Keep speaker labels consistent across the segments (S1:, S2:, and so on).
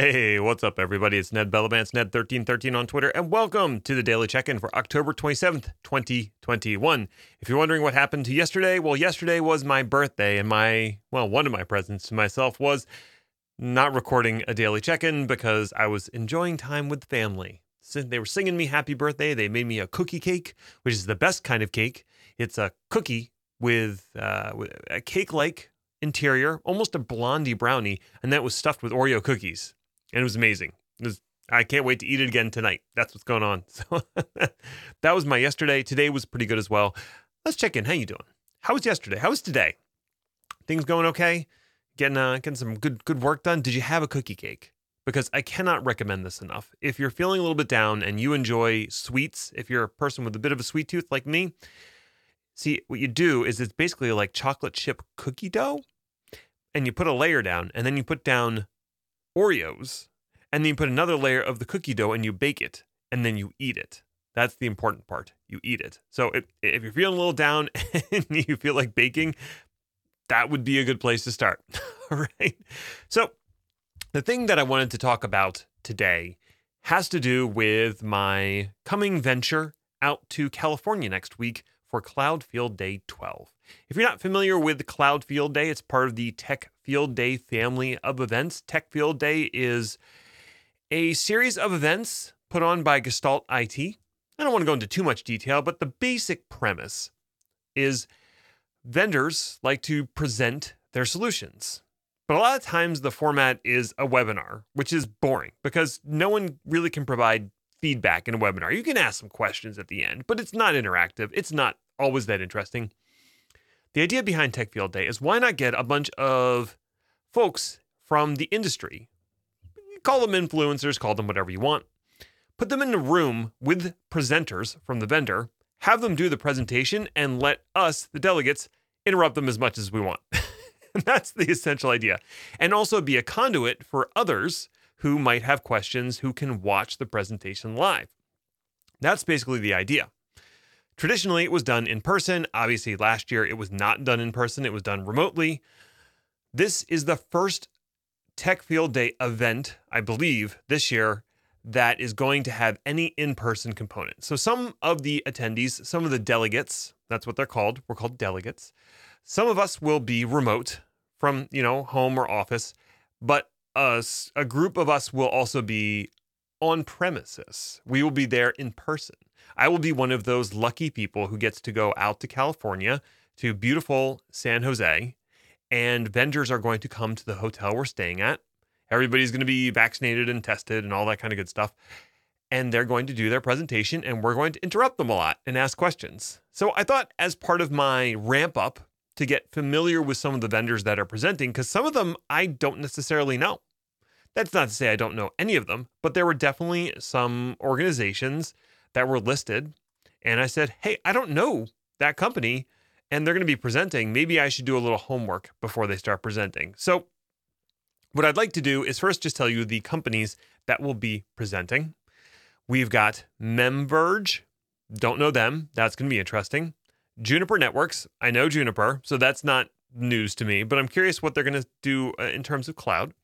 S1: Hey, what's up, everybody? It's Ned Bellavance, Ned1313 on Twitter, and welcome to the Daily Check In for October 27th, 2021. If you're wondering what happened to yesterday, well, yesterday was my birthday, and my, well, one of my presents to myself was not recording a Daily Check In because I was enjoying time with family. They were singing me happy birthday. They made me a cookie cake, which is the best kind of cake. It's a cookie with, uh, with a cake like interior, almost a blondie brownie, and that was stuffed with Oreo cookies and it was amazing. It was, I can't wait to eat it again tonight. That's what's going on. So that was my yesterday. Today was pretty good as well. Let's check in. How you doing? How was yesterday? How was today? Things going okay? Getting uh, getting some good good work done. Did you have a cookie cake? Because I cannot recommend this enough. If you're feeling a little bit down and you enjoy sweets, if you're a person with a bit of a sweet tooth like me, see what you do is it's basically like chocolate chip cookie dough, and you put a layer down, and then you put down Oreos, and then you put another layer of the cookie dough and you bake it, and then you eat it. That's the important part. You eat it. So if, if you're feeling a little down and you feel like baking, that would be a good place to start. All right. So the thing that I wanted to talk about today has to do with my coming venture out to California next week for Cloud Field Day 12. If you're not familiar with Cloud Field Day, it's part of the Tech Field Day family of events. Tech Field Day is a series of events put on by Gestalt IT. I don't want to go into too much detail, but the basic premise is vendors like to present their solutions. But a lot of times the format is a webinar, which is boring because no one really can provide feedback in a webinar. You can ask some questions at the end, but it's not interactive. It's not always that interesting. The idea behind Tech Field Day is why not get a bunch of folks from the industry? Call them influencers, call them whatever you want. Put them in a room with presenters from the vendor, have them do the presentation, and let us, the delegates, interrupt them as much as we want. That's the essential idea. And also be a conduit for others who might have questions who can watch the presentation live. That's basically the idea. Traditionally, it was done in person. Obviously, last year it was not done in person, it was done remotely. This is the first Tech Field Day event, I believe, this year that is going to have any in person component. So, some of the attendees, some of the delegates, that's what they're called, we're called delegates. Some of us will be remote from, you know, home or office, but us, a group of us will also be on premises. We will be there in person. I will be one of those lucky people who gets to go out to California to beautiful San Jose, and vendors are going to come to the hotel we're staying at. Everybody's going to be vaccinated and tested and all that kind of good stuff. And they're going to do their presentation, and we're going to interrupt them a lot and ask questions. So I thought, as part of my ramp up to get familiar with some of the vendors that are presenting, because some of them I don't necessarily know. That's not to say I don't know any of them, but there were definitely some organizations that were listed. And I said, hey, I don't know that company and they're going to be presenting. Maybe I should do a little homework before they start presenting. So, what I'd like to do is first just tell you the companies that will be presenting. We've got Memverge, don't know them. That's going to be interesting. Juniper Networks, I know Juniper, so that's not news to me, but I'm curious what they're going to do uh, in terms of cloud.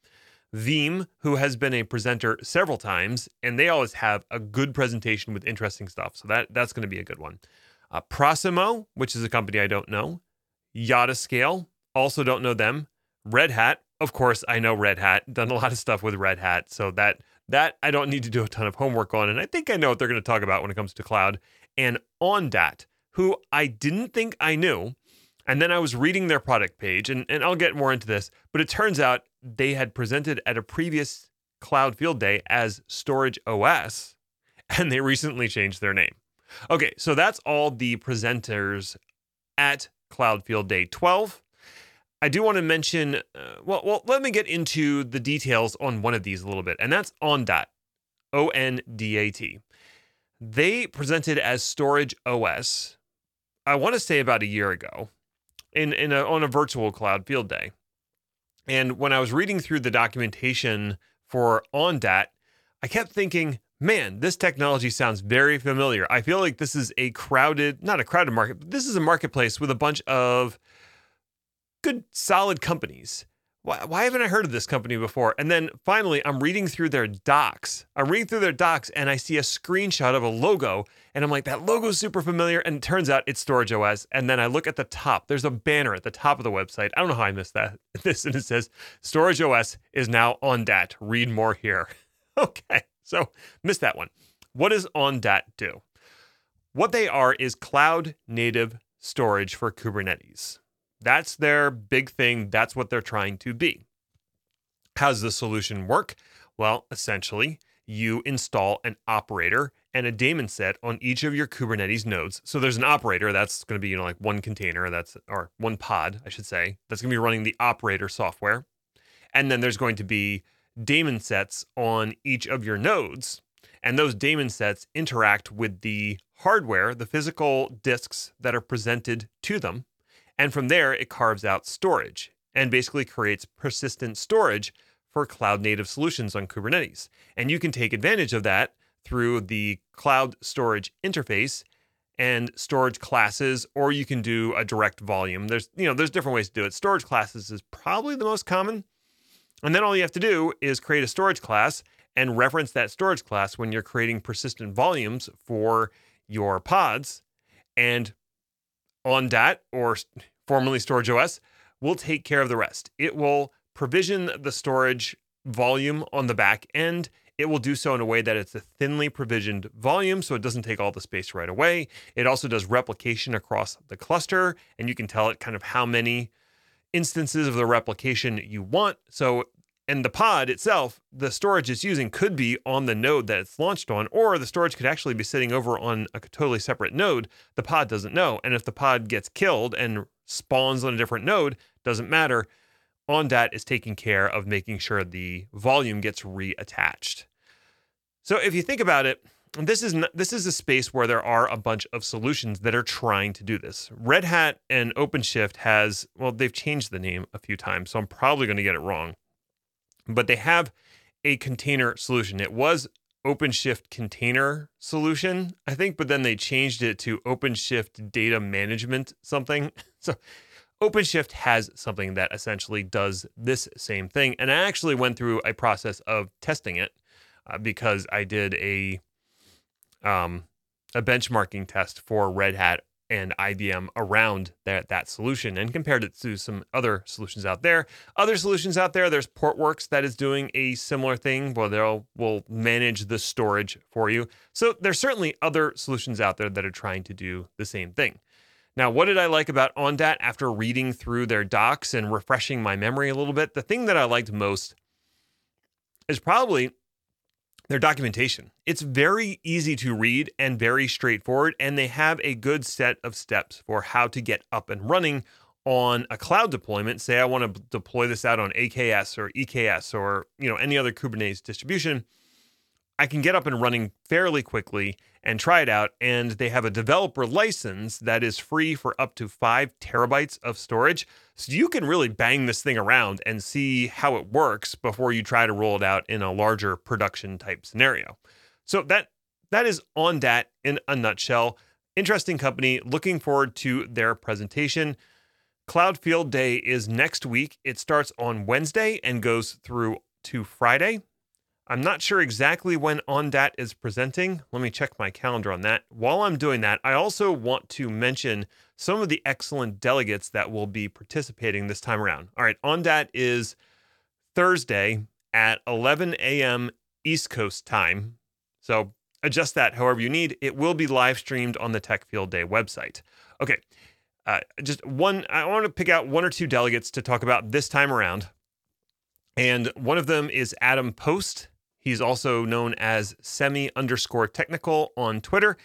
S1: Veeam, who has been a presenter several times, and they always have a good presentation with interesting stuff. So that that's going to be a good one. Uh, Prosimo, which is a company I don't know. Scale, also don't know them. Red Hat, of course, I know Red Hat. Done a lot of stuff with Red Hat, so that that I don't need to do a ton of homework on, and I think I know what they're going to talk about when it comes to cloud. And Ondat, who I didn't think I knew, and then I was reading their product page, and, and I'll get more into this, but it turns out they had presented at a previous Cloud Field Day as Storage OS, and they recently changed their name. Okay, so that's all the presenters at Cloud Field Day 12. I do want to mention, uh, well, well, let me get into the details on one of these a little bit, and that's Ondat, O N D A T. They presented as Storage OS, I want to say about a year ago, in, in a, on a virtual Cloud Field Day. And when I was reading through the documentation for Ondat, I kept thinking, man, this technology sounds very familiar. I feel like this is a crowded, not a crowded market, but this is a marketplace with a bunch of good, solid companies. Why, why haven't I heard of this company before? And then finally, I'm reading through their docs. I'm reading through their docs and I see a screenshot of a logo. And I'm like, that logo's super familiar. And turns out it's Storage OS. And then I look at the top. There's a banner at the top of the website. I don't know how I missed that. This and it says Storage OS is now Ondat. Read more here. okay. So missed that one. What does Ondat do? What they are is cloud native storage for Kubernetes. That's their big thing. That's what they're trying to be. How's the solution work? Well, essentially, you install an operator and a daemon set on each of your Kubernetes nodes. So there's an operator that's going to be, you know, like one container that's or one pod, I should say, that's going to be running the operator software. And then there's going to be daemon sets on each of your nodes. And those daemon sets interact with the hardware, the physical disks that are presented to them. And from there, it carves out storage and basically creates persistent storage for cloud native solutions on Kubernetes. And you can take advantage of that through the cloud storage interface and storage classes or you can do a direct volume. There's you know, there's different ways to do it. Storage classes is probably the most common. And then all you have to do is create a storage class and reference that storage class when you're creating persistent volumes for your pods and Ondat or formerly Storage OS will take care of the rest. It will provision the storage volume on the back end. It will do so in a way that it's a thinly provisioned volume, so it doesn't take all the space right away. It also does replication across the cluster, and you can tell it kind of how many instances of the replication you want. So and the pod itself, the storage it's using could be on the node that it's launched on, or the storage could actually be sitting over on a totally separate node. The pod doesn't know. And if the pod gets killed and spawns on a different node, doesn't matter. Ondat is taking care of making sure the volume gets reattached. So if you think about it, this is this is a space where there are a bunch of solutions that are trying to do this. Red Hat and OpenShift has well, they've changed the name a few times, so I'm probably going to get it wrong but they have a container solution. It was OpenShift container solution, I think, but then they changed it to OpenShift data management something. So OpenShift has something that essentially does this same thing. And I actually went through a process of testing it uh, because I did a um, a benchmarking test for Red Hat and IBM around that, that solution and compared it to some other solutions out there. Other solutions out there, there's Portworx that is doing a similar thing where they'll will manage the storage for you. So there's certainly other solutions out there that are trying to do the same thing. Now, what did I like about Ondat after reading through their docs and refreshing my memory a little bit? The thing that I liked most is probably their documentation. It's very easy to read and very straightforward, and they have a good set of steps for how to get up and running on a cloud deployment. Say I want to deploy this out on AKS or EKS or you know any other Kubernetes distribution. I can get up and running fairly quickly and try it out. And they have a developer license that is free for up to five terabytes of storage. So you can really bang this thing around and see how it works before you try to roll it out in a larger production type scenario. So that that is Ondat in a nutshell. Interesting company. Looking forward to their presentation. Cloud Field Day is next week. It starts on Wednesday and goes through to Friday. I'm not sure exactly when Ondat is presenting. Let me check my calendar on that. While I'm doing that, I also want to mention some of the excellent delegates that will be participating this time around. All right, Ondat is Thursday at 11 a.m. East Coast time. So adjust that however you need. It will be live streamed on the Tech Field Day website. Okay, uh, just one, I want to pick out one or two delegates to talk about this time around. And one of them is Adam Post. He's also known as semi underscore technical on Twitter.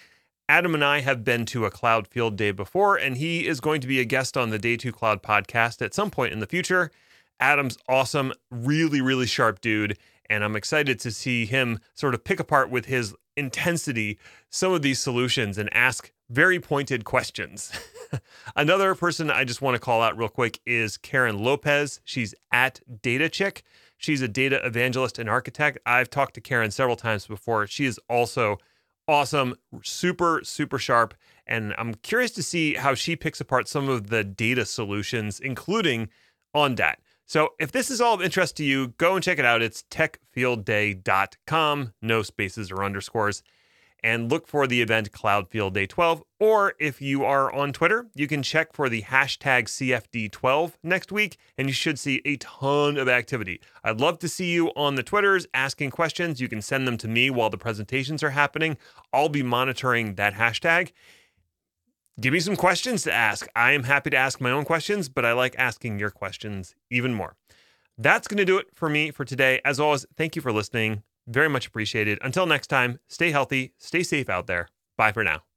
S1: Adam and I have been to a cloud field day before, and he is going to be a guest on the Day 2 Cloud podcast at some point in the future. Adam's awesome, really, really sharp dude, and I'm excited to see him sort of pick apart with his intensity some of these solutions and ask very pointed questions. Another person I just want to call out real quick is Karen Lopez. She's at Data Chick. She's a data evangelist and architect. I've talked to Karen several times before. She is also awesome, super, super sharp. And I'm curious to see how she picks apart some of the data solutions, including Ondat. So if this is all of interest to you, go and check it out. It's techfieldday.com, no spaces or underscores, and look for the event Cloud Field Day 12. Or if you are on Twitter, you can check for the hashtag CFD12 next week, and you should see a ton of activity. I'd love to see you on the Twitters asking questions. You can send them to me while the presentations are happening. I'll be monitoring that hashtag give me some questions to ask. I am happy to ask my own questions, but I like asking your questions even more. That's going to do it for me for today. As always, thank you for listening. Very much appreciated. Until next time, stay healthy, stay safe out there. Bye for now.